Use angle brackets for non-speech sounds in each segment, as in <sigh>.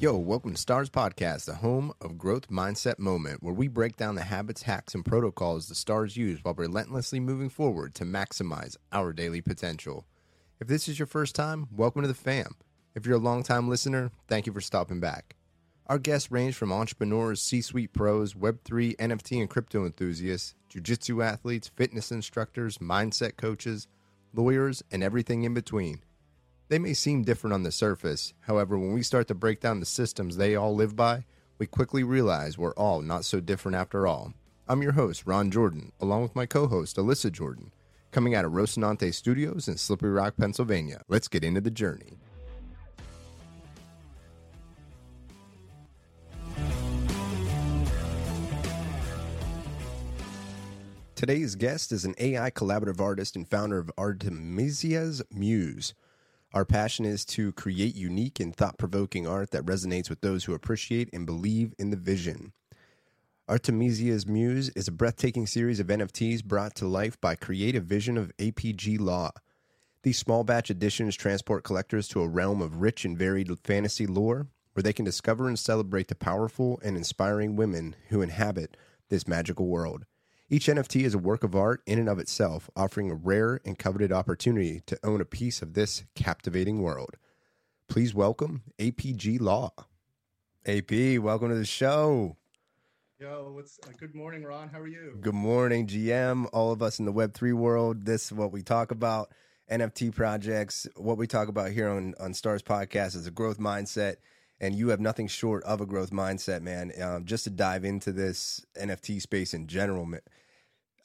Yo, welcome to Stars Podcast, the home of growth mindset moment, where we break down the habits, hacks, and protocols the stars use while relentlessly moving forward to maximize our daily potential. If this is your first time, welcome to the fam. If you're a longtime listener, thank you for stopping back. Our guests range from entrepreneurs, C suite pros, Web3, NFT, and crypto enthusiasts, jiu jitsu athletes, fitness instructors, mindset coaches, lawyers, and everything in between. They may seem different on the surface, however, when we start to break down the systems they all live by, we quickly realize we're all not so different after all. I'm your host, Ron Jordan, along with my co host, Alyssa Jordan, coming out of Rocinante Studios in Slippery Rock, Pennsylvania. Let's get into the journey. Today's guest is an AI collaborative artist and founder of Artemisia's Muse. Our passion is to create unique and thought provoking art that resonates with those who appreciate and believe in the vision. Artemisia's Muse is a breathtaking series of NFTs brought to life by creative vision of APG Law. These small batch editions transport collectors to a realm of rich and varied fantasy lore where they can discover and celebrate the powerful and inspiring women who inhabit this magical world. Each NFT is a work of art in and of itself, offering a rare and coveted opportunity to own a piece of this captivating world. Please welcome APG Law. AP, welcome to the show. Yo, what's uh, good morning, Ron? How are you? Good morning, GM. All of us in the Web3 world, this is what we talk about NFT projects. What we talk about here on, on Stars Podcast is a growth mindset and you have nothing short of a growth mindset, man. Um, just to dive into this NFT space in general, man,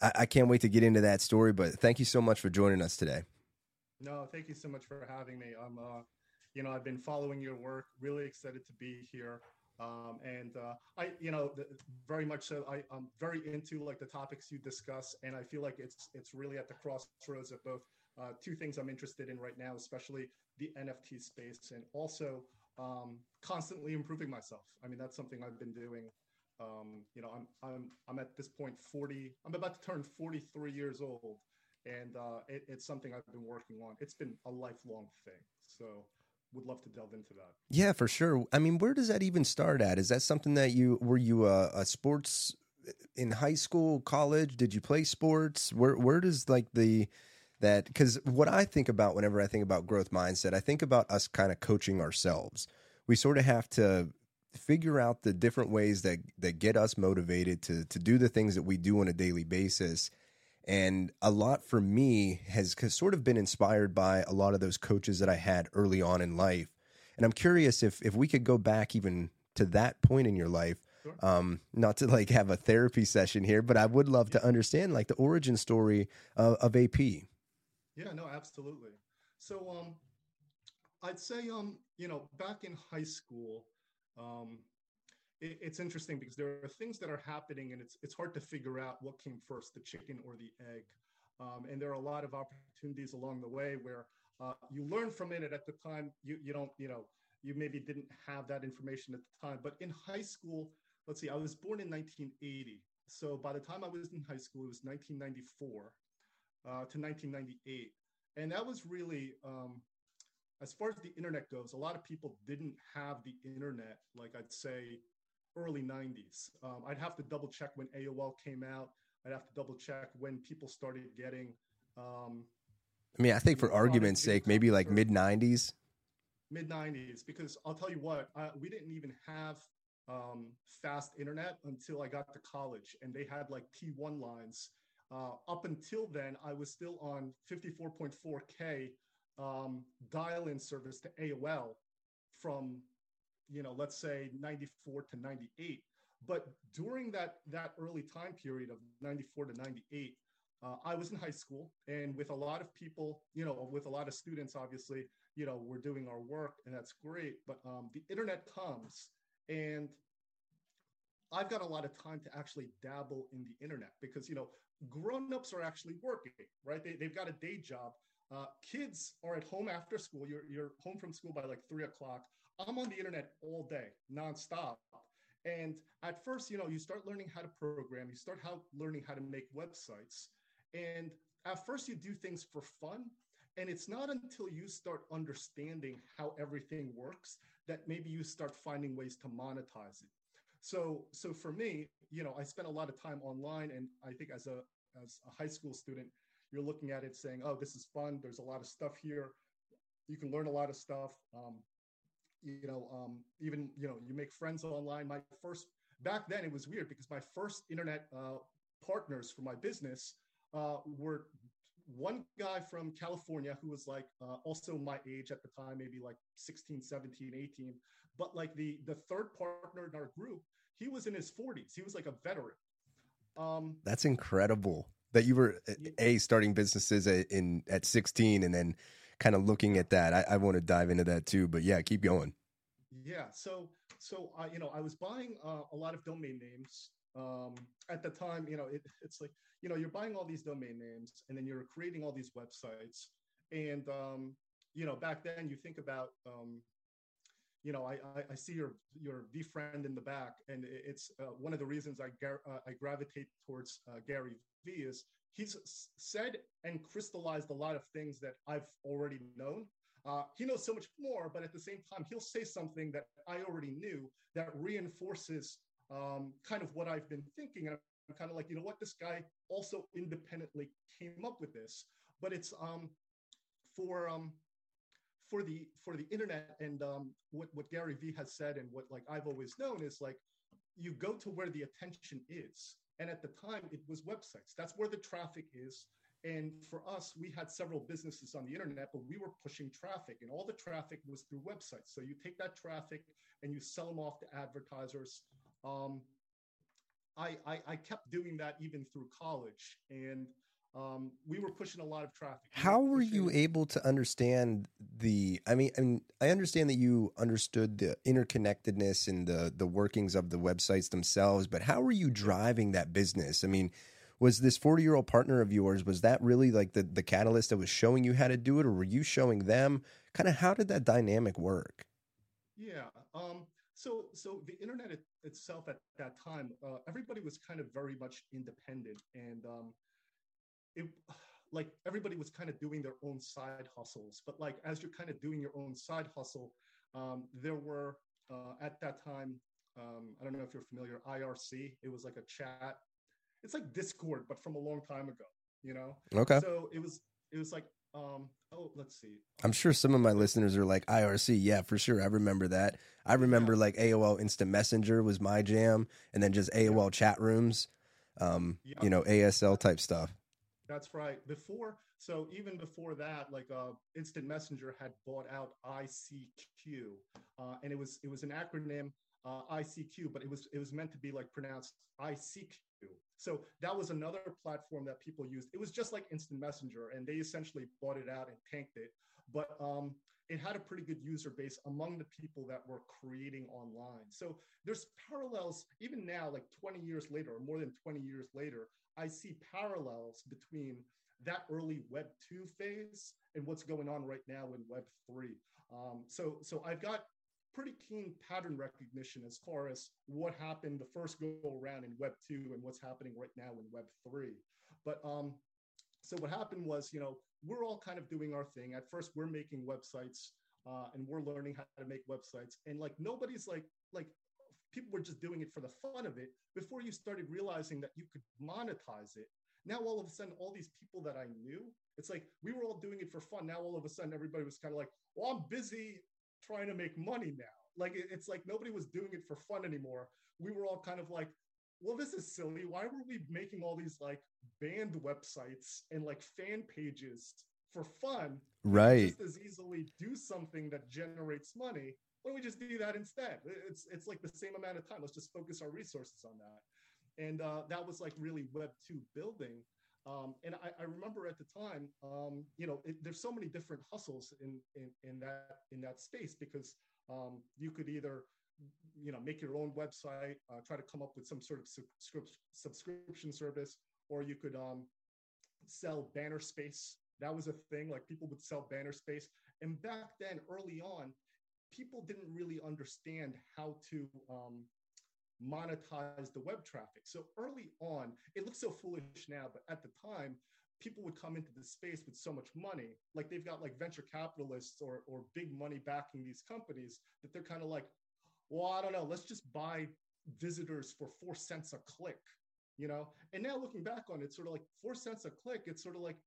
I, I can't wait to get into that story. But thank you so much for joining us today. No, thank you so much for having me. I'm, uh, you know, I've been following your work. Really excited to be here. Um, and uh, I, you know, the, very much so. I, I'm very into like the topics you discuss, and I feel like it's it's really at the crossroads of both uh, two things I'm interested in right now, especially the NFT space, and also um, constantly improving myself. I mean, that's something I've been doing. Um, you know, I'm I'm I'm at this point 40. I'm about to turn 43 years old, and uh, it, it's something I've been working on. It's been a lifelong thing. So, would love to delve into that. Yeah, for sure. I mean, where does that even start at? Is that something that you were you a, a sports in high school, college? Did you play sports? Where where does like the that because what I think about whenever I think about growth mindset, I think about us kind of coaching ourselves. We sort of have to figure out the different ways that that get us motivated to to do the things that we do on a daily basis. And a lot for me has sort of been inspired by a lot of those coaches that I had early on in life. And I'm curious if if we could go back even to that point in your life. Sure. Um, not to like have a therapy session here, but I would love to understand like the origin story of, of AP. Yeah, no, absolutely. So um, I'd say um, you know, back in high school, um, it, it's interesting because there are things that are happening, and it's it's hard to figure out what came first, the chicken or the egg. Um, and there are a lot of opportunities along the way where uh, you learn from it, at the time you you don't you know you maybe didn't have that information at the time. But in high school, let's see, I was born in 1980. So by the time I was in high school, it was 1994 uh, to 1998. And that was really, um, as far as the internet goes, a lot of people didn't have the internet, like I'd say early 90s. Um, I'd have to double check when AOL came out. I'd have to double check when people started getting. Um, I mean, I think for argument's sake, maybe like mid 90s. Mid 90s, because I'll tell you what, I, we didn't even have um, fast internet until I got to college, and they had like T1 lines uh, up until then, I was still on 54.4K um, dial-in service to AOL from, you know, let's say 94 to 98. But during that that early time period of 94 to 98, uh, I was in high school, and with a lot of people, you know, with a lot of students, obviously, you know, we're doing our work, and that's great. But um, the internet comes, and I've got a lot of time to actually dabble in the internet because, you know, grown-ups are actually working, right? They, they've got a day job. Uh, kids are at home after school. You're, you're home from school by like three o'clock. I'm on the internet all day, nonstop. And at first, you know, you start learning how to program, you start how learning how to make websites. And at first you do things for fun. and it's not until you start understanding how everything works that maybe you start finding ways to monetize it so so for me you know i spent a lot of time online and i think as a as a high school student you're looking at it saying oh this is fun there's a lot of stuff here you can learn a lot of stuff um, you know um, even you know you make friends online my first back then it was weird because my first internet uh, partners for my business uh, were one guy from California who was like uh, also my age at the time, maybe like 16, 17, 18. But like the the third partner in our group, he was in his 40s. He was like a veteran. Um, That's incredible that you were a starting businesses in at 16 and then kind of looking at that. I, I want to dive into that too, but yeah, keep going. Yeah. So so uh, you know, I was buying uh, a lot of domain names um, at the time. You know, it, <laughs> it's like you know you're buying all these domain names and then you're creating all these websites and um, you know back then you think about um, you know I, I, I see your your VeeFriend in the back and it's uh, one of the reasons I gar- uh, I gravitate towards uh, Gary He's said and crystallized a lot of things that I've already known. Uh, he knows so much more, but at the same time, he'll say something that I already knew that reinforces um, kind of what I've been thinking. And I'm kind of like, you know what, this guy also independently came up with this, but it's um, for um, for the for the internet and um, what what Gary Vee has said and what like I've always known is like you go to where the attention is, and at the time it was websites. That's where the traffic is. And for us, we had several businesses on the internet, but we were pushing traffic, and all the traffic was through websites. So you take that traffic and you sell them off to advertisers. Um, I, I, I kept doing that even through college, and um, we were pushing a lot of traffic. How were you able to understand the? I mean, I mean, I understand that you understood the interconnectedness and the the workings of the websites themselves, but how were you driving that business? I mean, was this 40 year old partner of yours was that really like the the catalyst that was showing you how to do it or were you showing them kind of how did that dynamic work yeah um so so the internet it, itself at that time uh, everybody was kind of very much independent and um it like everybody was kind of doing their own side hustles but like as you're kind of doing your own side hustle um, there were uh, at that time um, i don't know if you're familiar irc it was like a chat it's like discord but from a long time ago you know okay so it was it was like um, oh, let's see. I'm sure some of my listeners are like IRC. Yeah, for sure. I remember that. I remember yeah. like AOL Instant Messenger was my jam, and then just AOL yeah. chat rooms, um, yeah. you know, ASL type stuff. That's right. Before, so even before that, like uh, Instant Messenger had bought out ICQ, uh, and it was it was an acronym uh, ICQ, but it was it was meant to be like pronounced ICQ. So that was another platform that people used. It was just like Instant Messenger, and they essentially bought it out and tanked it. But um, it had a pretty good user base among the people that were creating online. So there's parallels even now, like 20 years later, or more than 20 years later. I see parallels between that early Web 2 phase and what's going on right now in Web 3. Um, so, so I've got pretty keen pattern recognition as far as what happened the first go around in Web 2 and what's happening right now in Web 3. But um, so what happened was, you know, we're all kind of doing our thing. At first, we're making websites uh, and we're learning how to make websites. And like nobody's like, like people were just doing it for the fun of it before you started realizing that you could monetize it. Now, all of a sudden, all these people that I knew, it's like we were all doing it for fun. Now, all of a sudden, everybody was kind of like, well, I'm busy trying to make money now. Like it's like nobody was doing it for fun anymore. We were all kind of like, well, this is silly. Why were we making all these like band websites and like fan pages for fun? Right. Just as easily do something that generates money. Why don't we just do that instead? It's it's like the same amount of time. Let's just focus our resources on that. And uh, that was like really Web two building. Um, and I, I, remember at the time, um, you know, it, there's so many different hustles in, in, in that in that space because um, you could either, you know, make your own website, uh, try to come up with some sort of subscription subscription service, or you could um, sell banner space. That was a thing. Like people would sell banner space, and back then, early on, people didn't really understand how to um, monetize the web traffic. So early on, it looks so foolish now, but at the time, people would come into the space with so much money like they've got like venture capitalists or or big money backing these companies that they're kind of like well i don't know let's just buy visitors for four cents a click you know? And now looking back on it sort of like four cents a click it's sort of like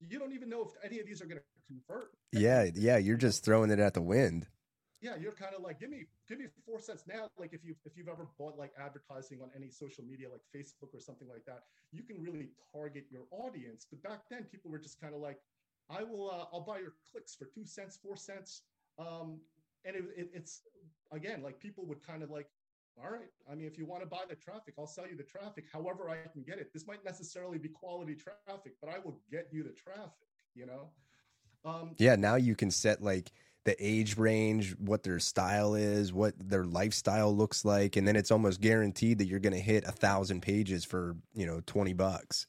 you don't even know if any of these are going to convert. Yeah yeah you're just throwing it at the wind. Yeah you're kind of like give me give me four cents now like if you if you've ever bought like advertising on any social media like facebook or something like that you can really target your audience. But back then people were just kind of like i will uh, i'll buy your clicks for two cents four cents. Um and it, it, it's again like people would kind of like all right i mean if you want to buy the traffic i'll sell you the traffic however i can get it this might necessarily be quality traffic but i will get you the traffic you know um yeah now you can set like the age range, what their style is, what their lifestyle looks like, and then it's almost guaranteed that you're going to hit a thousand pages for you know twenty bucks.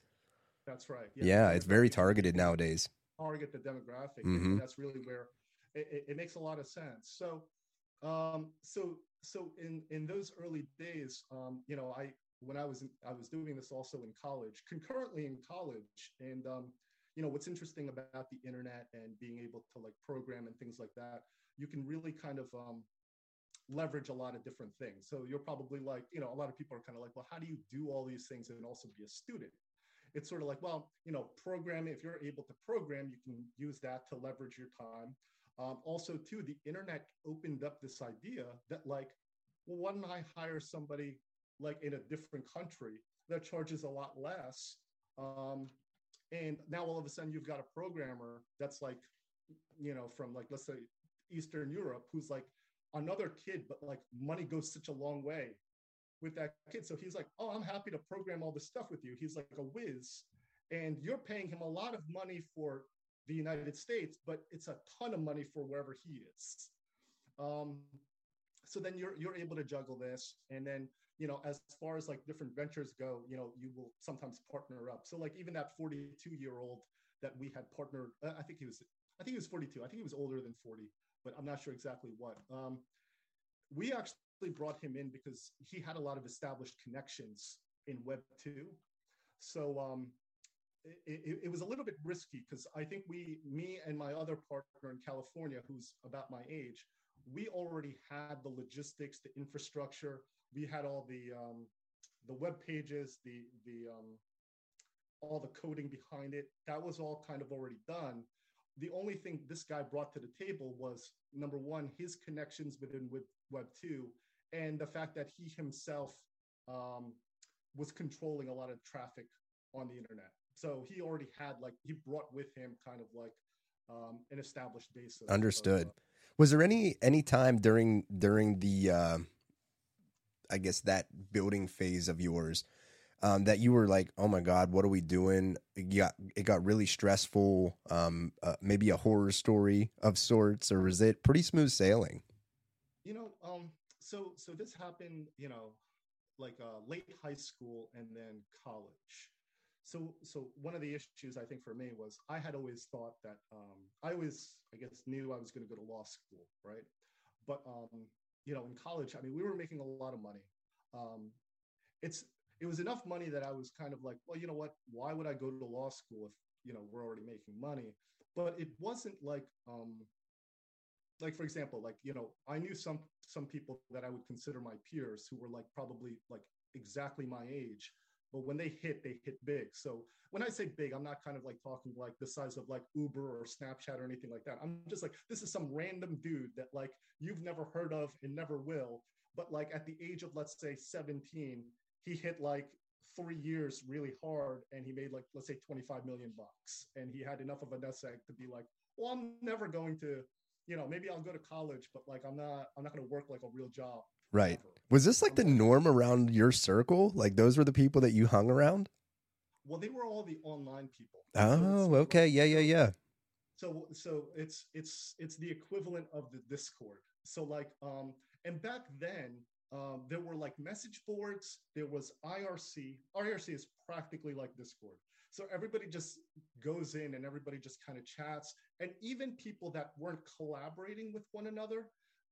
That's right. Yeah, yeah it's very targeted nowadays. Target the demographic. Mm-hmm. That's really where it, it, makes a lot of sense. So, um, so so in in those early days, um, you know, I when I was in, I was doing this also in college, concurrently in college, and um, you know what's interesting about the internet and being able to like program and things like that you can really kind of um, leverage a lot of different things. So you're probably like you know a lot of people are kind of like well how do you do all these things and also be a student? It's sort of like well you know programming if you're able to program you can use that to leverage your time um, also too the internet opened up this idea that like well why don't i hire somebody like in a different country that charges a lot less? Um, and now all of a sudden you've got a programmer that's like you know from like let's say eastern europe who's like another kid but like money goes such a long way with that kid. So he's like oh i'm happy to program all this stuff with you. He's like a whiz. And you're paying him a lot of money for the united states but it's a ton of money for wherever he is um, so then you're you're able to juggle this and then you know, as far as like different ventures go, you know, you will sometimes partner up. So like even that 42 year old that we had partnered, uh, I think he was, I think he was 42. I think he was older than 40, but I'm not sure exactly what. Um, we actually brought him in because he had a lot of established connections in Web 2. So um, it, it, was a little bit risky because I think we, me and my other partner in California, who's about my age, we already had the logistics, the infrastructure, we had all the um, the web pages, the the um, all the coding behind it. That was all kind of already done. The only thing this guy brought to the table was number one, his connections within with Web two, and the fact that he himself um, was controlling a lot of traffic on the internet. So he already had like he brought with him kind of like um, an established base. Understood. Of, uh, was there any any time during during the uh, I guess that building phase of yours um, that you were like, oh my god, what are we doing? It got it got really stressful. Um, uh, maybe a horror story of sorts, or was it pretty smooth sailing? You know, um, so so this happened, you know, like uh, late high school and then college. So so one of the issues I think for me was I had always thought that um, I always I guess knew I was going to go to law school, right? But um, you know, in college, I mean, we were making a lot of money. Um, it's it was enough money that I was kind of like, well, you know what? Why would I go to law school if you know we're already making money? But it wasn't like, um, like for example, like you know, I knew some some people that I would consider my peers who were like probably like exactly my age, but when they hit, they hit big. So when I say big, I'm not kind of like talking like the size of like Uber or Snapchat or anything like that. I'm just like, this is some random dude that like you've never heard of and never will. But like at the age of, let's say 17, he hit like three years really hard and he made like, let's say 25 million bucks. And he had enough of a nest egg to be like, well, I'm never going to, you know, maybe I'll go to college, but like I'm not, I'm not going to work like a real job. Right. Was this like the norm around your circle? Like those were the people that you hung around? Well, they were all the online people. Oh, okay. Yeah, yeah, yeah. So so it's it's it's the equivalent of the Discord. So like um and back then um, there were like message boards. There was IRC. IRC is practically like Discord. So everybody just goes in and everybody just kind of chats. And even people that weren't collaborating with one another,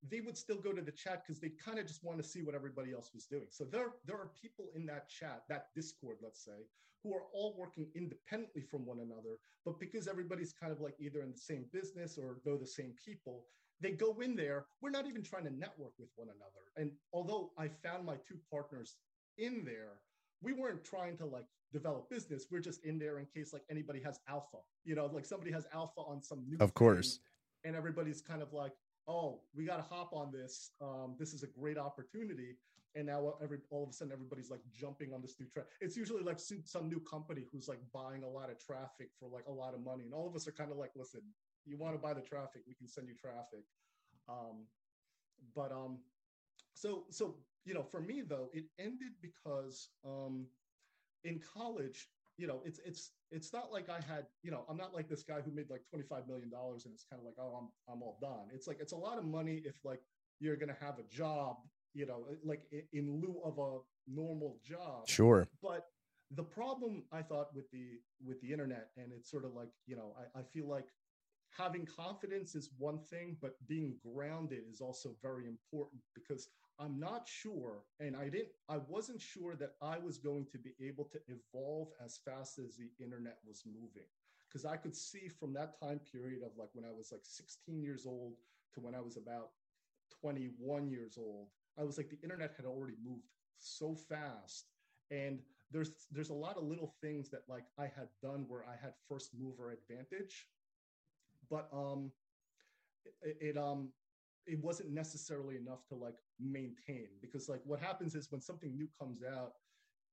they would still go to the chat because they kind of just want to see what everybody else was doing. So there, there are people in that chat, that Discord, let's say, who are all working independently from one another. But because everybody's kind of like either in the same business or know the same people, they go in there. We're not even trying to network with one another. And although I found my two partners in there, we weren't trying to like develop business. We're just in there in case like anybody has alpha, you know, like somebody has alpha on some new. Of course. and everybody's kind of like, oh, we got to hop on this. Um, this is a great opportunity. And now every all of a sudden everybody's like jumping on this new trend. It's usually like some new company who's like buying a lot of traffic for like a lot of money, and all of us are kind of like, listen, you want to buy the traffic, we can send you traffic. Um, but um, so so you know, for me though, it ended because um, in college, you know, it's it's it's not like I had, you know, I'm not like this guy who made like 25 million dollars and it's kind of like, oh, I'm I'm all done. It's like it's a lot of money if like you're gonna have a job, you know, uh, like in lieu of a normal job. Sure. But the problem I thought with the with the internet, and it's sort of like, you know, I, I feel like having confidence is one thing, but being grounded is also very important because I'm not sure, and I didn't, I wasn't sure that I was going to be able to evolve as fast as the internet was moving. Because I could see from that time period of like when I was like 16 years old to when I was about 21 years old, I was like the internet had already moved so fast. And there's there's a lot of little things that like I had done where I had first mover advantage, but um, it, it um it wasn't necessarily enough to like maintain because like what happens is when something new comes out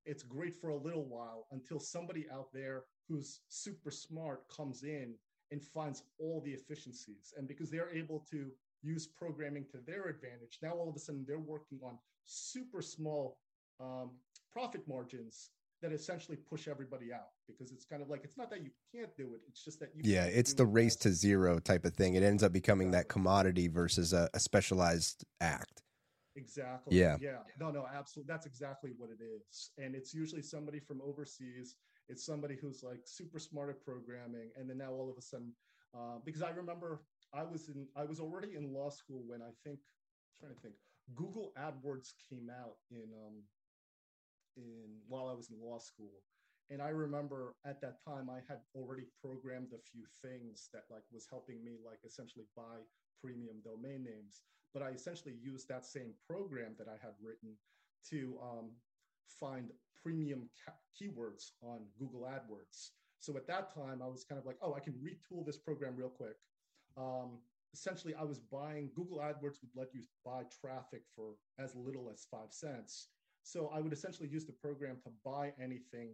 it's great for a little while until somebody out there who's super smart comes in and finds all the efficiencies. And because they're able to use programming to their advantage now all of a sudden they're working on super small um, profit margins that essentially push everybody out because it's kind of like it's not that you can't do it it's just that you yeah it's the race to zero type of thing. It ends up becoming exactly. that commodity versus a, a, specialized act. Exactly. Yeah. Yeah. No no absolutely that's exactly what it is. And it's usually somebody from overseas. It's somebody who's like super smart at programming. And then now all of a sudden uh, because i remember i was in i was already in law school when i think I'm trying to think google adwords came out in um, in while I was in law school. And I remember at that time I had already programmed a few things that like was helping me like essentially buy premium domain names. But I essentially used that same program that I had written to um, find premium ca- keywords on Google AdWords. So at that time, I was kind of like, oh, I can retool this program real quick. Um, essentially, I was buying Google AdWords would let you buy traffic for as little as five cents. So I would essentially use the program to buy anything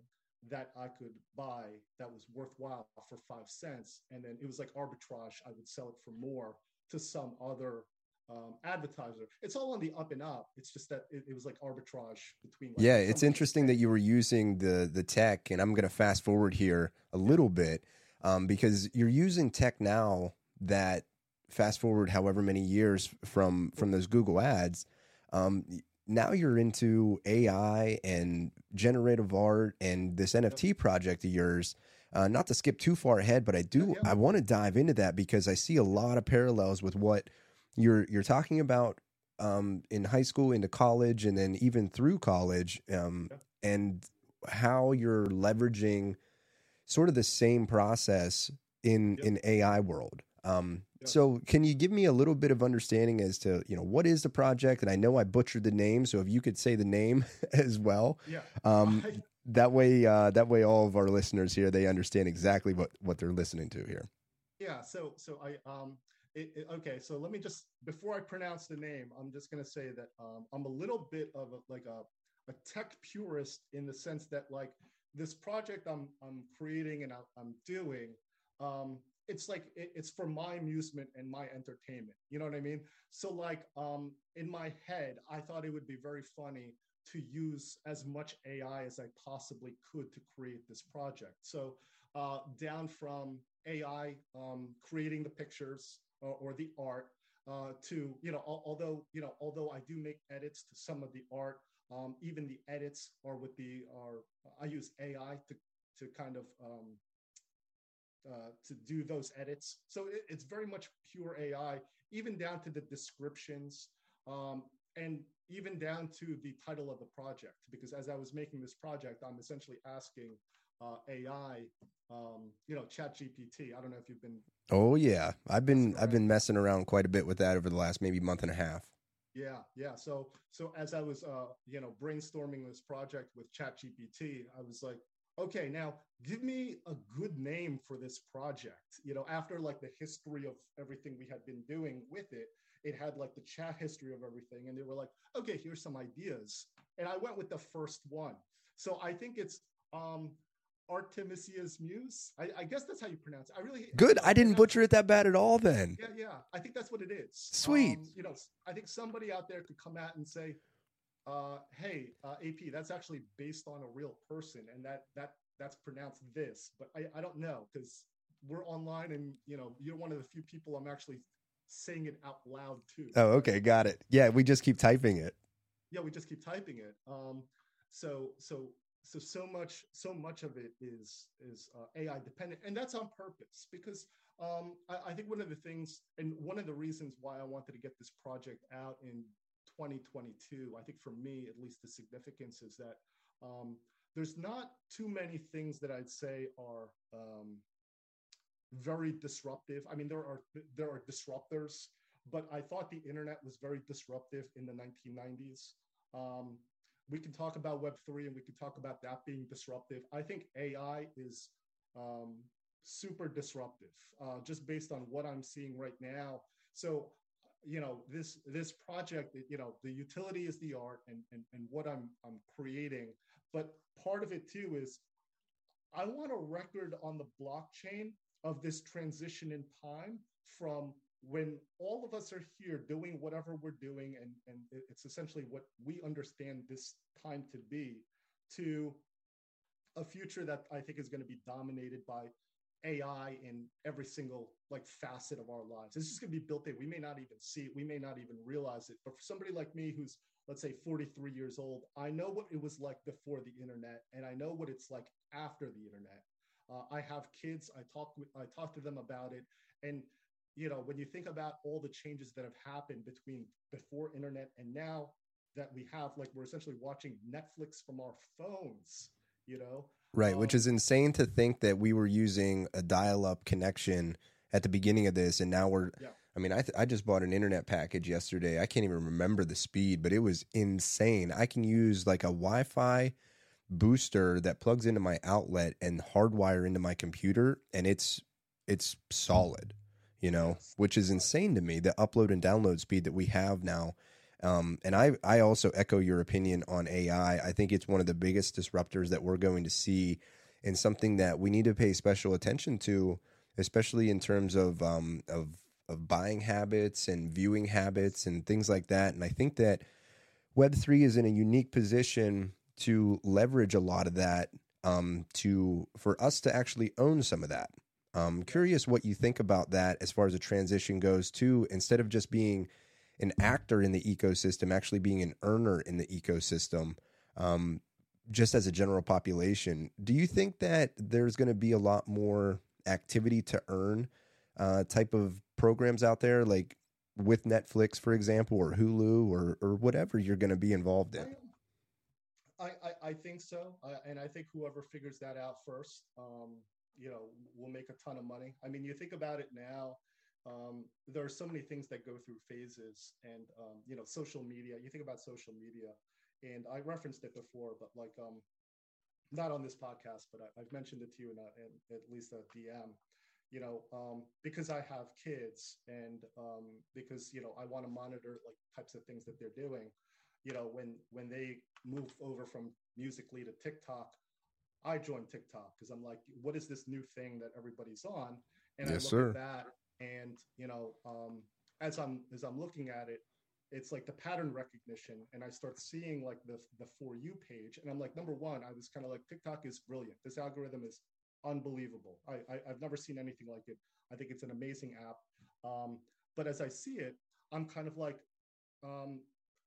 that I could buy that was worthwhile for five cents. And then it was like arbitrage. I would sell it for more to some other um, advertiser. It's all on the up and up. It's just that it, it was like arbitrage between. Like yeah, it's interesting that you were using the the tech, and I'm going to fast forward here a little bit um, because you're using tech now that fast forward however many years from from those Google ads. Um, now you're into AI and generative art and this NFT project of yours. Uh, not to skip too far ahead, but I do I want to dive into that because I see a lot of parallels with what you're you're talking about um, in high school, into college, and then even through college, um, and how you're leveraging sort of the same process in yep. in AI world. Um, so, can you give me a little bit of understanding as to you know what is the project? And I know I butchered the name, so if you could say the name <laughs> as well, yeah. Um, that way, uh, that way, all of our listeners here they understand exactly what what they're listening to here. Yeah. So, so I um, it, it, okay. So let me just before I pronounce the name, I'm just going to say that um, I'm a little bit of a, like a a tech purist in the sense that like this project I'm I'm creating and I'm doing. Um, it's like it's for my amusement and my entertainment you know what i mean? So like um in my head i thought it would be very funny to use as much ai as i possibly could to create this project. So uh, down from ai um, creating the pictures or, or the art uh, to you know although you know although i do make edits to some of the art um, even the edits are with the are i use ai to to kind of um, uh, to do those edits. So it, it's very much pure AI, even down to the descriptions um, and even down to the title of the project. Because as I was making this project, I'm essentially asking uh, AI, um, you know, Chat GPT. I don't know if you've been. Oh yeah, I've been I've been messing around quite a bit with that over the last maybe month and a half. Yeah, yeah. So so as I was uh, you know brainstorming this project with Chat GPT, I was like, okay, now give me a good name for this project. You know, after like the history of everything we had been doing with it, it had like the chat history of everything. And they were like, okay, here's some ideas. And I went with the first one. So I think it's um Artemisia's Muse. I, I guess that's how you pronounce it. I really good. I didn't butcher it that bad at all. Then yeah, yeah. I think that's what it is. Sweet. Um, you know, I think somebody out there could come out and say, uh, "Hey, uh, AP, that's actually based on a real person, and that that that's pronounced this." But I, I don't know because we're online, and you know, you're one of the few people I'm actually saying it out loud too. Oh, okay, got it. Yeah, we just keep typing it. Yeah, we just keep typing it. Um, so so so so much so much of it is is uh, AI dependent, and that's on purpose because um, I, I, think one of the things and one of the reasons why I wanted to get this project out in 2022, I think for me at least, the significance is that um, there's not too many things that I'd say are um, very disruptive. I mean, there are there are disruptors, but I thought the internet was very disruptive in the 1990s. Um, we can talk about Web3 and we can talk about that being disruptive. I think AI is um, super disruptive, uh, just based on what I'm seeing right now. So, you know, this this project, you know, the utility is the art and and, and what I'm I'm creating. But part of it too is I want a record on the blockchain of this transition in time from when all of us are here doing whatever we're doing, and, and it's essentially what we understand this time to be, to a future that I think is going to be dominated by AI in every single like facet of our lives. It's just going to be built in. We may not even see it. We may not even realize it. But for somebody like me who's let's say 43 years old, I know what it was like before the internet, and I know what it's like after the internet. Uh, I have kids. I talk with, I talk to them about it, and you know, when you think about all the changes that have happened between before internet and now that we have, like we're essentially watching Netflix from our phones, you know? Right, which is insane to think that we were using a dial-up connection at the beginning of this, and now we're. Yeah. I mean, I th- I just bought an internet package yesterday. I can't even remember the speed, but it was insane. I can use like a Wi-Fi booster that plugs into my outlet and hardwire into my computer, and it's it's solid you know, which is insane to me. The upload and download speed that we have now. Um, and I, I also echo your opinion on AI. I think it's one of the biggest disruptors that we're going to see, and something that we need to pay special attention to, especially in terms of um, of of buying habits and viewing habits and things like that. And I think that Web three is in a unique position to leverage a lot of that um, to for us to actually own some of that. I'm curious what you think about that as far as the transition goes to instead of just being an actor in the ecosystem, actually being an earner in the ecosystem, um, just as a general population. Do you think that there's going to be a lot more activity to earn uh, type of programs out there, like with Netflix, for example, or Hulu, or or whatever you're going to be involved in? I, I, I think so, and I think whoever figures that out first, um, you know will make a ton of money i mean you think about it now um, there are so many things that go through phases and um, you know social media you think about social media and i referenced it before but like um, not on this podcast but I, have mentioned it to you in, a, in, at least a dm you know um, because i have kids and um, because you know i want to monitor like types of things that they're doing you know when when they move over from Musical.ly to tiktok I joined TikTok because I'm like, what is this new thing that everybody's on? And yes, I look sir. at that, and you know, um, as I'm as I'm looking at it, it's like the pattern recognition, and I start seeing like the the for you page, and I'm like, number one, I was kind of like, TikTok is brilliant. This algorithm is unbelievable. I, I have never seen anything like it. I think it's an amazing app. Um, but as I see it, I'm kind of like, um,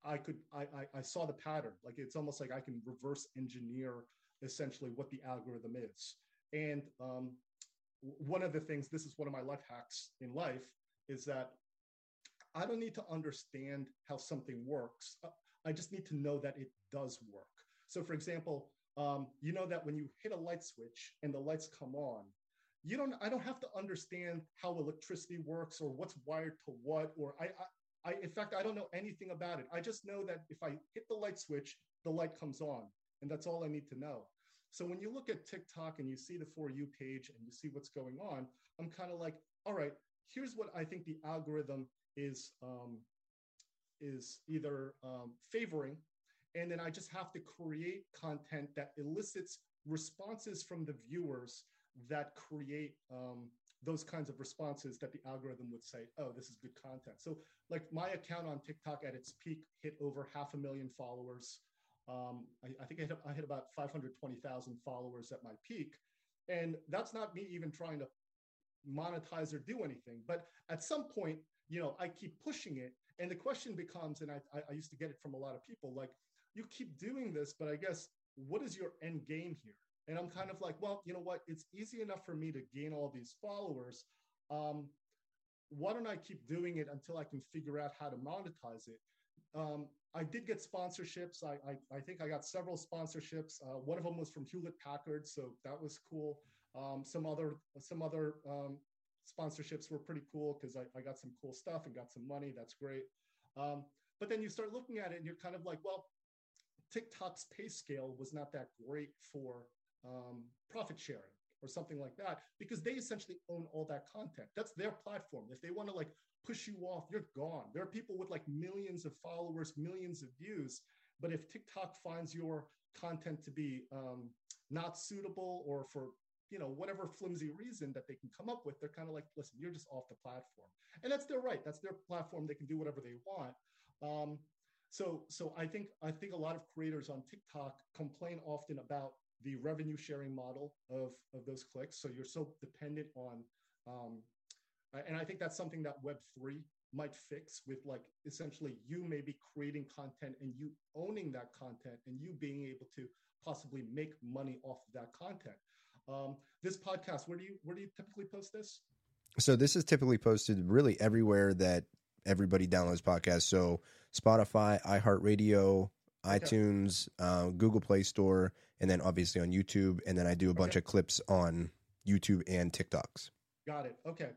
I could I, I I saw the pattern. Like it's almost like I can reverse engineer essentially what the algorithm is. And um, one of the things, this is one of my life hacks in life, is that I don't need to understand how something works. I just need to know that it does work. So, for example, um, you know that when you hit a light switch and the lights come on, you don't. I don't have to understand how electricity works or what's wired to what. Or I, I, I, in fact, I don't know anything about it. I just know that if I hit the light switch, the light comes on, and that's all I need to know. So when you look at TikTok and you see the For You page and you see what's going on, I'm kind of like, all right, here's what I think the algorithm is um, is either um, favoring, and then I just have to create content that elicits responses from the viewers that create um, those kinds of responses that the algorithm would say, oh, this is good content. So, like my account on TikTok at its peak hit over half a million followers. Um, I, I, think I hit, I about 520,000 followers at my peak. And that's not me even trying to monetize or do anything. But at some point, you know, I keep pushing it. And the question becomes, and I, I used to get it from a lot of people, like, you keep doing this, but I guess what is your end game here? And I'm kind of like, well, you know what? It's easy enough for me to gain all these followers. Um, why don't I keep doing it until I can figure out how to monetize it? Um, I did get sponsorships. I, I, I, think I got several sponsorships. Uh, one of them was from Hewlett Packard, so that was cool. Um, some other some other um, sponsorships were pretty cool because I, I, got some cool stuff and got some money. That's great. Um, but then you start looking at it and you're kind of like, well, TikTok's pay scale was not that great for um, profit sharing or something like that because they essentially own all that content. That's their platform. If they want to like push you off, you're gone. There are people with like millions of followers, millions of views. But if TikTok finds your content to be um, not suitable or for you know whatever flimsy reason that they can come up with, they're kind of like, listen, you're just off the platform, and that's their right. That's their platform. They can do whatever they want. Um, so so I think I think a lot of creators on TikTok complain often about the revenue sharing model of, of those clicks. So you're so dependent on, um, and I think that's something that Web3 might fix with like essentially you maybe creating content and you owning that content and you being able to possibly make money off of that content. Um, this podcast, where do you where do you typically post this? So this is typically posted really everywhere that everybody downloads podcasts. So Spotify, iHeartRadio. iTunes, uh, Google Play Store, and then obviously on YouTube. And then I do a bunch okay. of clips on YouTube and TikToks. Got it. Okay.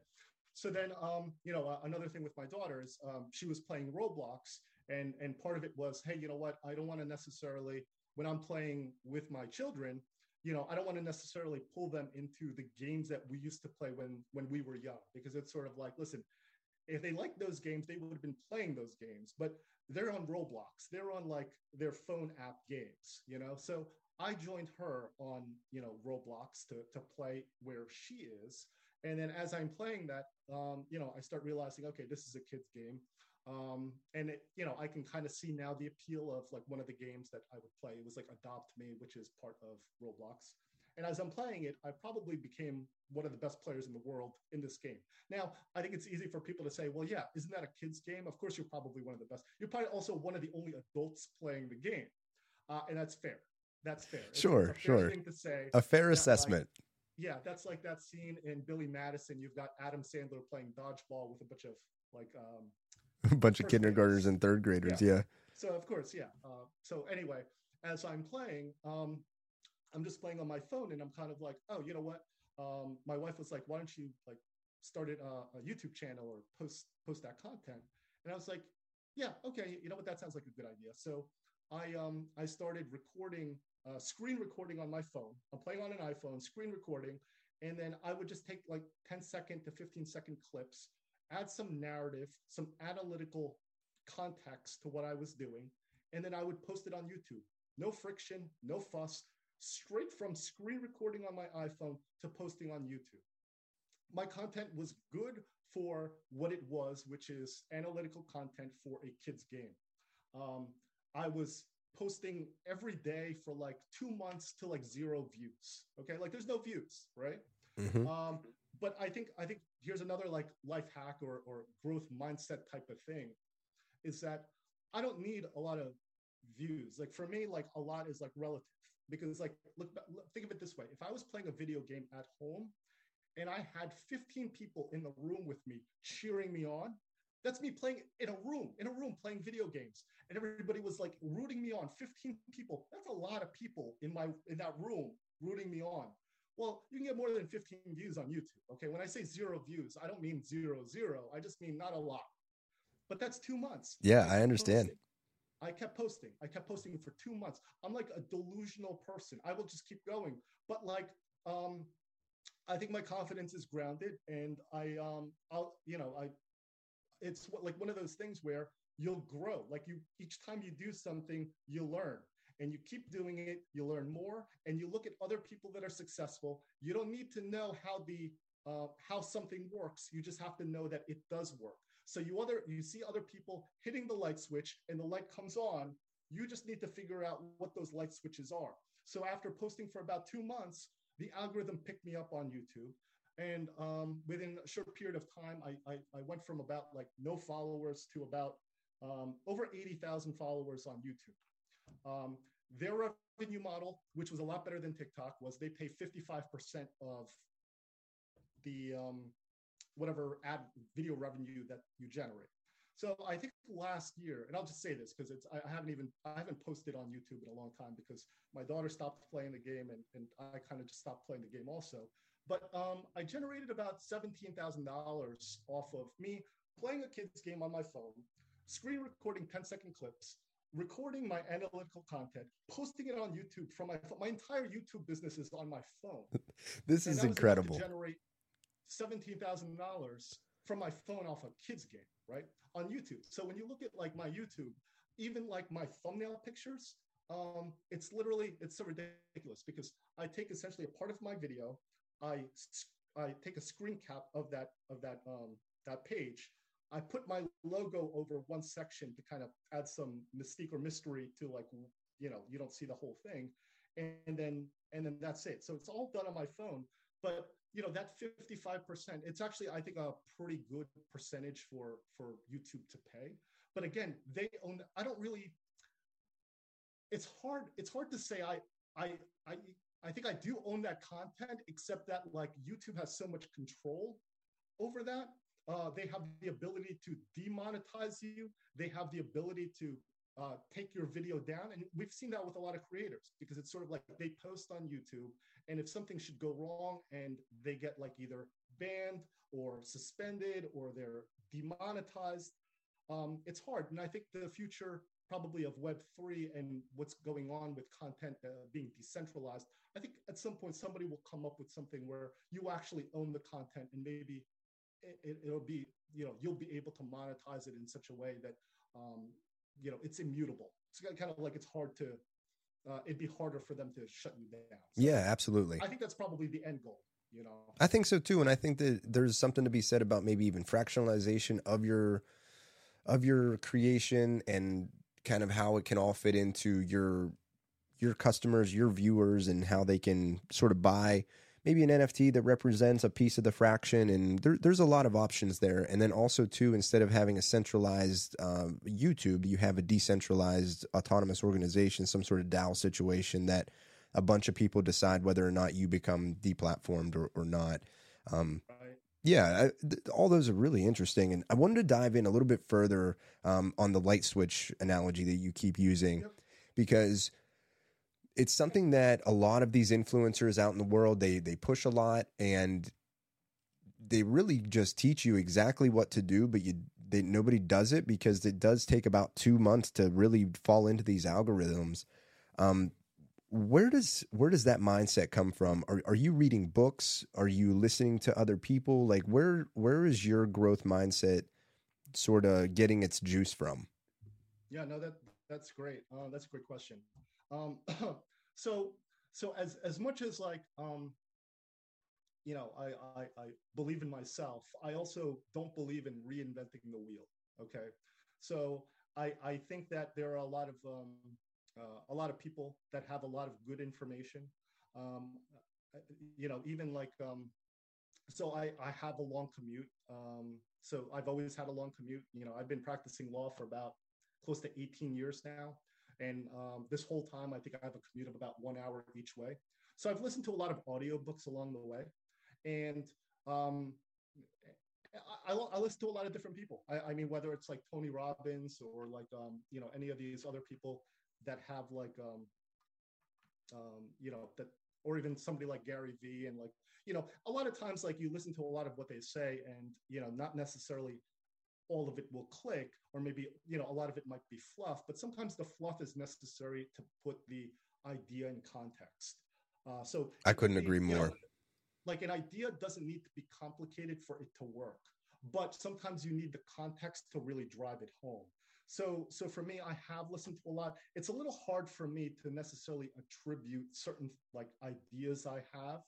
So then, um, you know, uh, another thing with my daughter is um, she was playing Roblox, and and part of it was, hey, you know what? I don't want to necessarily when I'm playing with my children, you know, I don't want to necessarily pull them into the games that we used to play when when we were young, because it's sort of like, listen, if they like those games, they would have been playing those games. But they're on Roblox. They're on like their phone app games, you know. So I joined her on you know Roblox to to play where she is, and then as I'm playing that, um, you know, I start realizing, okay, this is a kid's game, um, and it, you know, I can kind of see now the appeal of like one of the games that I would play. It was like Adopt Me, which is part of Roblox. And as I'm playing it, I probably became one of the best players in the world in this game. Now, I think it's easy for people to say, well, yeah, isn't that a kid's game? Of course, you're probably one of the best. You're probably also one of the only adults playing the game. Uh, and that's fair. That's fair. Sure, fair sure. Thing to say. A fair assessment. Like, yeah, that's like that scene in Billy Madison. You've got Adam Sandler playing dodgeball with a bunch of like um, a <laughs> bunch of kindergartners and third graders. Yeah. yeah. So of course, yeah. Uh, so anyway, as I'm playing, um, I'm just playing on my phone and I'm kind of like, oh, you know what? Um, my wife was like, why don't you like start uh, a YouTube channel or post post that content? And I was like, yeah, okay, you know what? That sounds like a good idea. So I um I started recording, uh, screen recording on my phone. I'm playing on an iPhone, screen recording, and then I would just take like 10 second to 15 second clips, add some narrative, some analytical context to what I was doing, and then I would post it on YouTube. No friction, no fuss, straight from screen recording on my iPhone to posting on YouTube. My content was good for what it was, which is analytical content for a kid's game. Um, I was posting every day for like two months to like zero views. Okay, like there's no views, right? Mm-hmm. Um, but I think I think here's another like life hack or or growth mindset type of thing, is that I don't need a lot of views. Like for me, like a lot is like relative because like look, think of it this way if i was playing a video game at home and I had 15 people in the room with me cheering me on. That's me playing in a room, in a room playing video games. And everybody was like rooting me on. 15 people. That's a lot of people in my in that room rooting me on. Well, you can get more than 15 views on YouTube. Okay. When I say zero views, I don't mean zero, zero. I just mean not a lot. But that's two months. Yeah, I understand. I kept posting. I kept posting for two months. I'm like a delusional person. I will just keep going. But like, um, I think my confidence is grounded, and I, um, I'll, you know, I, it's like one of those things where you'll grow. Like you, each time you do something, you learn, and you keep doing it, you learn more, and you look at other people that are successful. You don't need to know how the uh, how something works. You just have to know that it does work. So you other you see other people hitting the light switch and the light comes on. You just need to figure out what those light switches are. So after posting for about two months, the algorithm picked me up on YouTube. And um, within a short period of time, I, I, I, went from about like no followers to about um, over 80,000 followers on YouTube. Um, their revenue model, which was a lot better than TikTok, was they pay 55% of the um, whatever ad video revenue that you generate. So I think last year, and I'll just say this because it's I haven't even I haven't posted on YouTube in a long time because my daughter stopped playing the game and, and I kind of just stopped playing the game also. But um, I generated about seventeen thousand dollars off of me playing a kid's game on my phone, screen recording 10 second clips, recording my analytical content, posting it on YouTube from my phone. My entire YouTube business is on my phone. <laughs> this is incredible. generate $17,000 from my phone off a kid's game, right? On YouTube. So when you look at like my YouTube, even like my thumbnail pictures, um, it's literally, it's so ridiculous because I take essentially a part of my video, I, I take a screen cap of that, of that, um, that page. I put my logo over one section to kind of add some mystique or mystery to like, you know, you don't see the whole thing. And, and then, and then that's it. So it's all done on my phone. But you know that 55% it's actually i think a pretty good percentage for for youtube to pay. But again they own i don't really it's hard it's hard to say i i i i think i do own that content except that like youtube has so much control over that. Uh, they have the ability to demonetize you. They have the ability to uh, take your video down. And we've seen that with a lot of creators because it's sort of like they post on YouTube, and if something should go wrong and they get like either banned or suspended or they're demonetized, um, it's hard. And I think the future probably of Web3 and what's going on with content uh, being decentralized, I think at some point somebody will come up with something where you actually own the content and maybe it, will be, you know, you'll be able to monetize it in such a way that um, you know it's immutable it's kind of like it's hard to uh, it'd be harder for them to shut you down. So yeah absolutely. I think that's probably the end goal you know? I think so too and i think that there's something to be said about maybe even fractionalization of your of your creation and kind of how it can all fit into your your customers your viewers and how they can sort of buy maybe an NFT that represents a piece of the fraction, and there, there's a lot of options there. And then also too, instead of having a centralized uh, YouTube, you have a decentralized autonomous organization, some sort of DAO situation that a bunch of people decide whether or not you become deplatformed or, or not. Um, right. Yeah, I, th- all those are really interesting, and I wanted to dive in a little bit further um, on the light switch analogy that you keep using, yep. because it's something that a lot of these influencers out in the world they they push a lot and they really just teach you exactly what to do but you they, nobody does it because it does take about two months to really fall into these algorithms. Um, where does where does that mindset come from? Are, are you reading books? Are you listening to other people? Like where where is your growth mindset sort of getting its juice from? Yeah no that that's great. Uh, that's a great question um, <clears throat> so so as as much as like um, you know I, I I believe in myself, I also don't believe in reinventing the wheel. Okay, so I I think that there are a lot of um, uh, a lot of people that have a lot of good information. Um, you know, even like um, so I I have a long commute. Um, so I've always had a long commute. You know, I've been practicing law for about close to 18 years now. And um, this whole time, I think I have a commute of about one hour each way. So I've listened to a lot of audiobooks along the way. And um, I, I, listen to a lot of different people. I, I, mean, whether it's like Tony Robbins or like um, you know any of these other people that have like um, um, you know that or even somebody like Gary Vee and like you know a lot of times like you listen to a lot of what they say and you know not necessarily all of it will click or maybe you know a lot of it might be fluff but sometimes the fluff is necessary to put the idea in context. Uh, so i couldn't agree more know, like an idea doesn't need to be complicated for it to work but sometimes you need the context to really drive it home. So so for me i have listened to a lot. It's a little hard for me to necessarily attribute certain like ideas i have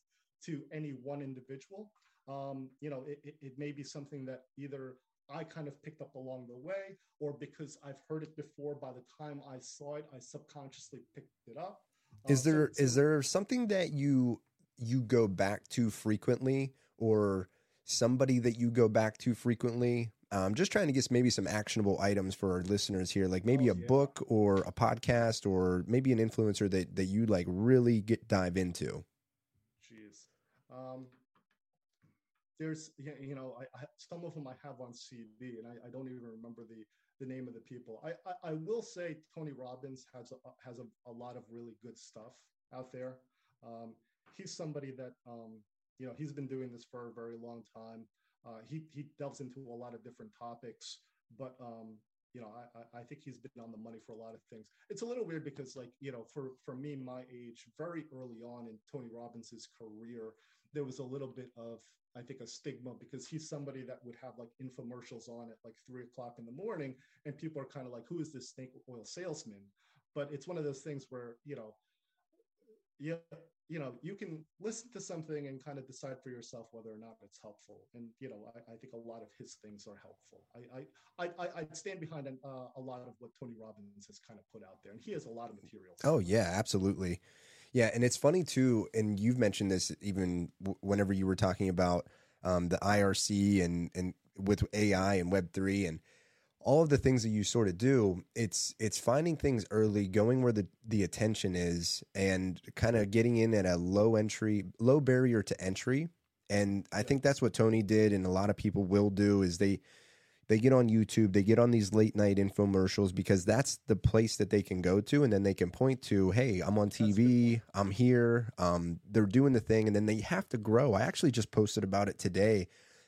to any one individual. Um, you know it, it, it may be something that either I kind of picked up along the way, or because I've heard it before. By the time I saw it, I subconsciously picked it up. Is uh, there so, is there something that you you go back to frequently, or somebody that you go back to frequently? Um, I'm just trying to get maybe some actionable items for our listeners here, like maybe oh, a yeah. book or a podcast, or maybe an influencer that that you like really get dive into. Jeez. Um, there's you know I, I, some of them I have on CD and I, I, don't even remember the the name of the people. I I, will say Tony Robbins has a, has a, a, lot of really good stuff out there. Um, he's somebody that um, you know he's been doing this for a very long time. Uh, he he delves into a lot of different topics, but um, you know I, I think he's been on the money for a lot of things. It's a little weird because like you know for for me my age, very early on in Tony Robbins's career, there was a little bit of I think a stigma because he's somebody that would have like infomercials on at like three o'clock in the morning, and people are kind of like, "Who is this snake oil salesman?" But it's one of those things where you know, yeah, you know, you can listen to something and kind of decide for yourself whether or not it's helpful. And you know, I, I think a lot of his things are helpful. I I I, I stand behind an, uh, a lot of what Tony Robbins has kind of put out there, and he has a lot of material. Oh yeah, absolutely. Yeah, and it's funny too, and you've mentioned this even w- whenever you were talking about um, the IRC and and with AI and Web three and all of the things that you sort of do. It's it's finding things early, going where the the attention is, and kind of getting in at a low entry, low barrier to entry. And I think that's what Tony did, and a lot of people will do is they they get on YouTube, they get on these late night infomercials because that's the place that they can go to, and then they can point to, "Hey, I'm on TV, I'm here." Um, they're doing the thing, and then they have to grow. I actually just posted about it today.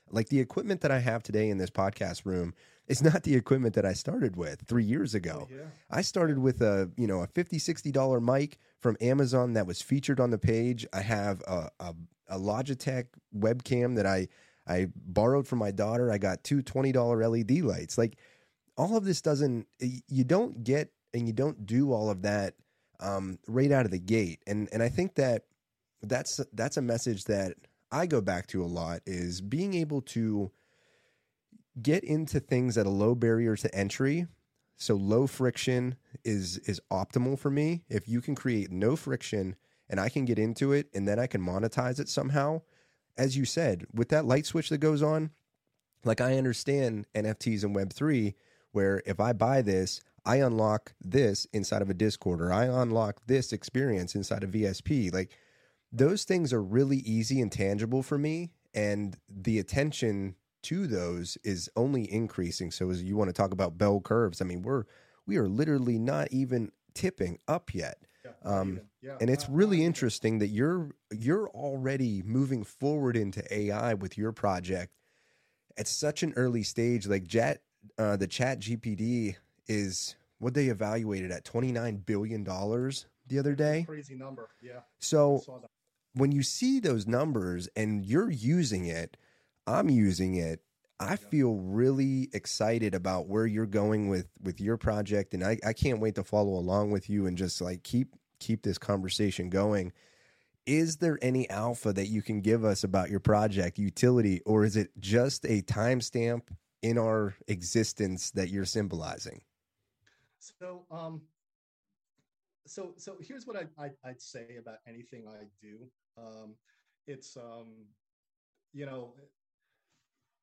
Like the equipment that I have today in this podcast room is not the equipment that I started with three years ago. Oh, yeah. I started with a you know a 50 60 dollar mic from Amazon that was featured on the page. I have a, a, a Logitech webcam that I I borrowed from my daughter. I got two $20 LED lights. Like all of this doesn't, you don't get and you don't do all of that um, right out of the gate. And, and I think that that's, that's a message that I go back to a lot is being able to get into things at a low barrier to entry. So low friction is, is optimal for me. If you can create no friction and I can get into it and then I can monetize it somehow, as you said, with that light switch that goes on, like I understand NFTs and Web3, where if I buy this, I unlock this inside of a Discord or I unlock this experience inside of VSP. Like those things are really easy and tangible for me. And the attention to those is only increasing. So as you want to talk about bell curves, I mean, we're we are literally not even tipping up yet. Um, yeah. And it's really interesting that you're you're already moving forward into AI with your project at such an early stage. Like Jet, uh, the Chat GPT is what they evaluated at twenty nine billion dollars the other day. Crazy number, yeah. So when you see those numbers and you're using it, I'm using it. I feel really excited about where you're going with with your project, and I, I can't wait to follow along with you and just like keep keep this conversation going. Is there any alpha that you can give us about your project utility, or is it just a timestamp in our existence that you're symbolizing? So, um, so, so here's what I, I, would say about anything I do. Um, it's, um, you know,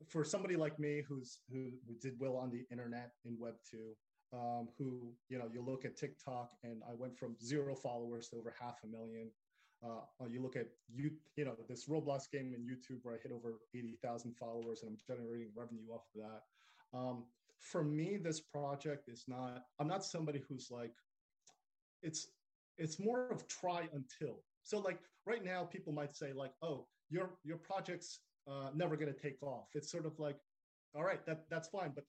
for somebody like me who's who, did well on the internet in Web two, um, who, you know, you look at TikTok and I went from zero followers to over half a million. Uh, you look at you, you know, this Roblox game in YouTube where I hit over 80,000 followers and I'm generating revenue off of that. Um, for me, this project is not, I'm not somebody who's like, it's, it's more of try until. So like right now, people might say like, oh, your, your project's uh, never going to take off. It's sort of like, all right, that, that's fine. But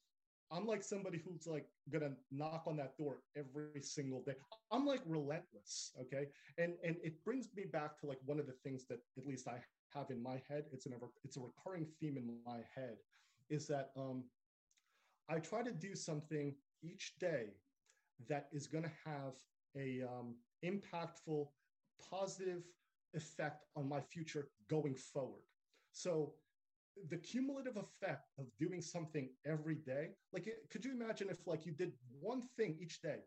I'm like somebody who's like gonna knock on that door every single day. I'm like relentless, okay? And and it brings me back to like one of the things that at least I have in my head. It's an it's a recurring theme in my head, is that um, I try to do something each day that is gonna have a um, impactful, positive effect on my future going forward. So the cumulative effect of doing something every day like could you imagine if like you did one thing each day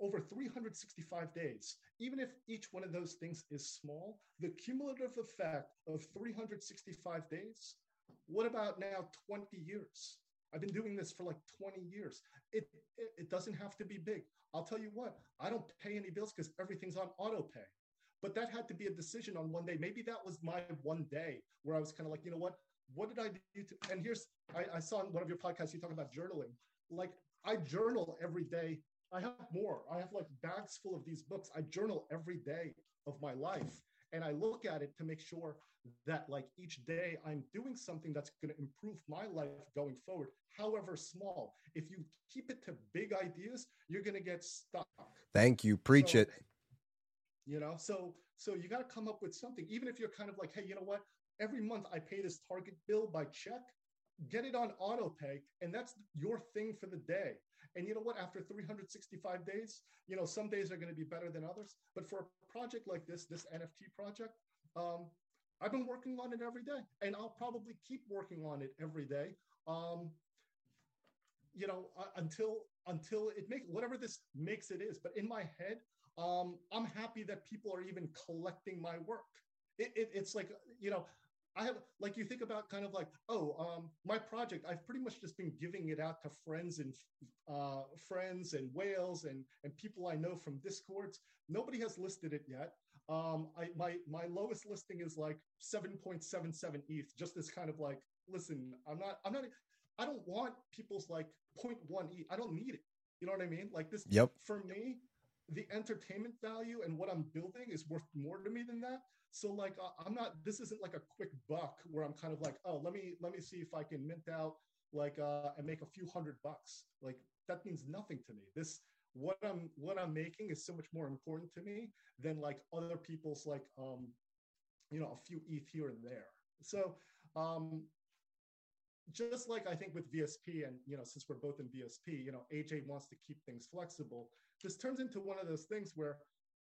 over 365 days? Even if each one of those things is small the cumulative effect of 365 days what about now 20 years? I've been doing this for like 20 years. It it, it doesn't have to be big. I'll tell you what i don't pay any bills because everything's on auto pay but that had to be a decision on one day maybe that was my one day where i was kind of like you know what what did I do to, and here's, I, I saw in one of your podcasts, you talk about journaling. Like I journal every day. I have more. I have like bags full of these books. I journal every day of my life. And I look at it to make sure that like each day I'm doing something that's going to improve my life going forward, however small. If you keep it to big ideas, you're going to get stuck. Thank you. Preach so, it. You know, so so you got to come up with something, even if you're kind of like, hey, you know what? every month I pay this Target bill by check, get it on auto pay, and that's your thing for the day. And you know what? After 365 days, you know, some days are going to be better than others. But for a project like this, this NFT project, um, I've been working on it every day, and I'll probably keep working on it every day. Um, you know, uh, until until it makes whatever this makes it is. But in my head, um, I'm happy that people are even collecting my work. It, it, it's like you know I have like you think about kind of like oh um, my project I've pretty much just been giving it out to friends and uh, friends and whales and and people I know from discords. Nobody has listed it yet. Um, I my my lowest listing is like 7.77 ETH. Just as kind of like listen, I'm not I'm not I don't want people's like 0.1 ETH. I don't need it. You know what I mean? Like this. Yep. For me, the entertainment value and what I'm building is worth more to me than that. So like I'm not. This isn't like a quick buck where I'm kind of like, oh, let me let me see if I can mint out like uh, and make a few hundred bucks. Like that means nothing to me. This what I'm what I'm making is so much more important to me than like other people's like um, you know, a few ETH here and there. So um, just like I think with VSP, and you know, since we're both in VSP, you know, AJ wants to keep things flexible. This turns into one of those things where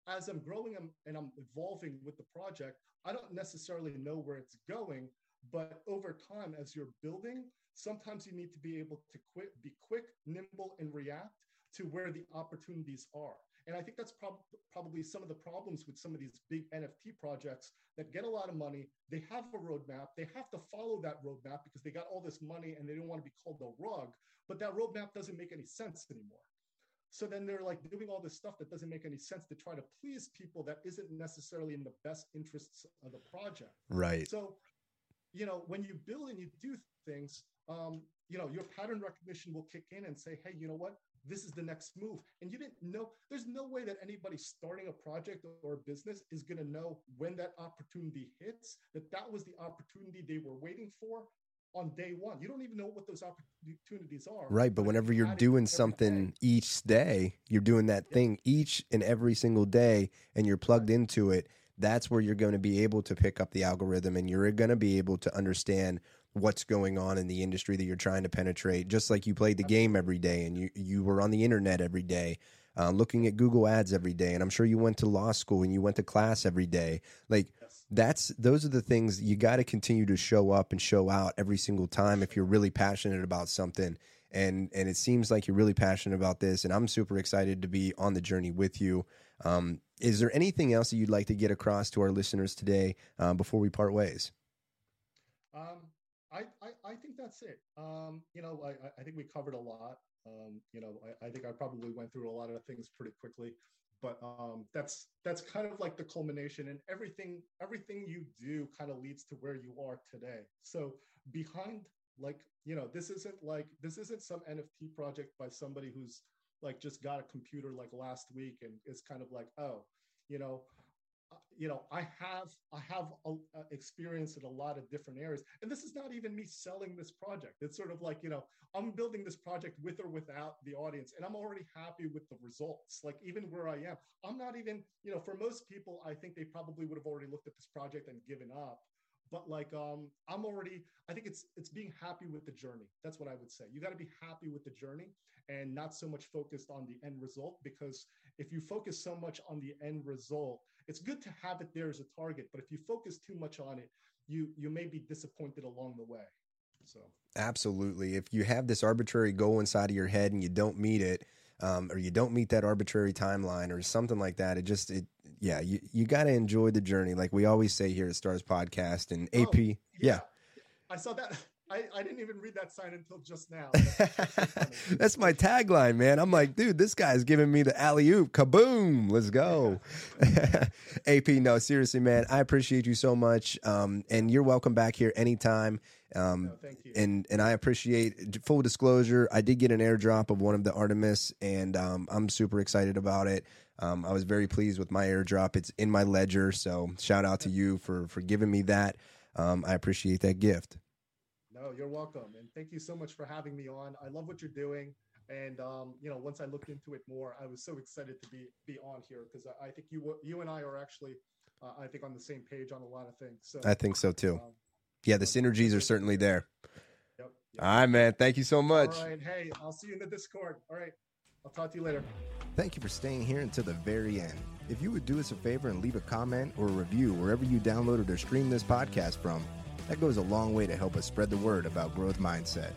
as I'm growing and I'm evolving with the project, I don't necessarily know where it's going, but over time, as you're building, sometimes you need to be able to quick, be quick, nimble, and react to where the opportunities are. And I think that's prob- probably some of the problems with some of these big NFT projects that get a lot of money. They have a roadmap. They have to follow that roadmap because they got all this money and they don't want to be called a rug. But that roadmap doesn't make any sense anymore. So then they're like doing all this stuff that doesn't make any sense to try to please people that isn't necessarily in the best interests of the project. Right. So, you know, when you build and you do things, um, you know, your pattern recognition will kick in and say, hey, you know what? This is the next move. And you didn't know, there's no way that anybody starting a project or a business is going to know when that opportunity hits, that that was the opportunity they were waiting for on day one. You don't even know what those opportunities are. Right. But, whenever you're doing something day. each day, you're doing that yeah. thing each and every single day and you're plugged into it. That's where you're going to be able to pick up the algorithm and you're going to be able to understand what's going on in the industry that you're trying to penetrate. Just like you played the game every day and you, you were on the internet every day. Uh, looking at Google ads every day. And I'm sure you went to law school and you went to class every day. Like, that's those are the things you got to continue to show up and show out every single time if you're really passionate about something. And and it seems like you're really passionate about this and i'm super excited to be on the journey with you. Um, is there anything else that you'd like to get across to our listeners today um, before we part ways? Um, I, I, I think that's it. Um, you know I, I think we covered a lot. Um, you know I, I think i probably went through a lot of things pretty quickly but um, that's that's kind of like the culmination and everything everything you do kind of leads to where you are today. So behind like you know this isn't like this isn't some nft project by somebody who's like just got a computer like last week and it's kind of like oh you know you know i have i have a, a experience in a lot of different areas. And this is not even me selling this project. It's sort of like you know i'm building this project with or without the audience and i'm already happy with the results like even where i am. I'm not even you know for most people i think they probably would have already looked at this project and given up. But like um i'm already i think it's it's being happy with the journey. That's what i would say. You got to be happy with the journey and not so much focused on the end result because if you focus so much on the end result it's good to have it there as a target but if you focus too much on it you you may be disappointed along the way. So. Absolutely. If you have this arbitrary goal inside of your head and you don't meet it um, or you don't meet that arbitrary timeline or something like that it just it yeah you, you got to enjoy the journey. Like we always say here at stars podcast and ap oh, yeah. yeah. I saw that I, I didn't even read that sign until just now. <laughs> That's, my tagline, man. I'm like, dude, this guy's giving me the alley oop. Kaboom. Let's go. <laughs> AP, no, seriously, man. I appreciate you so much. Um, and you're welcome back here anytime. Um, no, thank you. And, and I appreciate full disclosure. I did get an airdrop of one of the Artemis, and um, I'm super excited about it. Um, I was very pleased with my airdrop. It's in my ledger. So shout out to you for, for giving me that. Um, I appreciate that gift. No, you're welcome, and thank you so much for having me on. I love what you're doing, and um, you know, once I looked into it more, I was so excited to be be on here because I, I, think you you and I are actually, uh, I think, on the same page on a lot of things. So I think so too. Um, yeah, the synergies are certainly there. Yep, yep. All right, man. Thank you so much. All right. Hey, I'll see you in the Discord. All right. I'll talk to you later. Thank you for staying here until the very end. If you would do us a favor and leave a comment or a review wherever you downloaded or streamed this podcast from, that goes a long way to help us spread the word about growth mindset.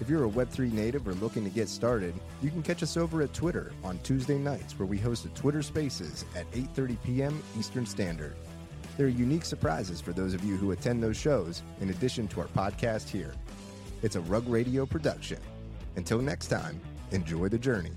If you're a Web3 native or looking to get started, you can catch us over at Twitter on Tuesday nights where we host a Twitter Spaces at 8:30 p.m. Eastern Standard. There are unique surprises for those of you who attend those shows in addition to our podcast here. It's a Rug Radio production. Until next time, enjoy the journey.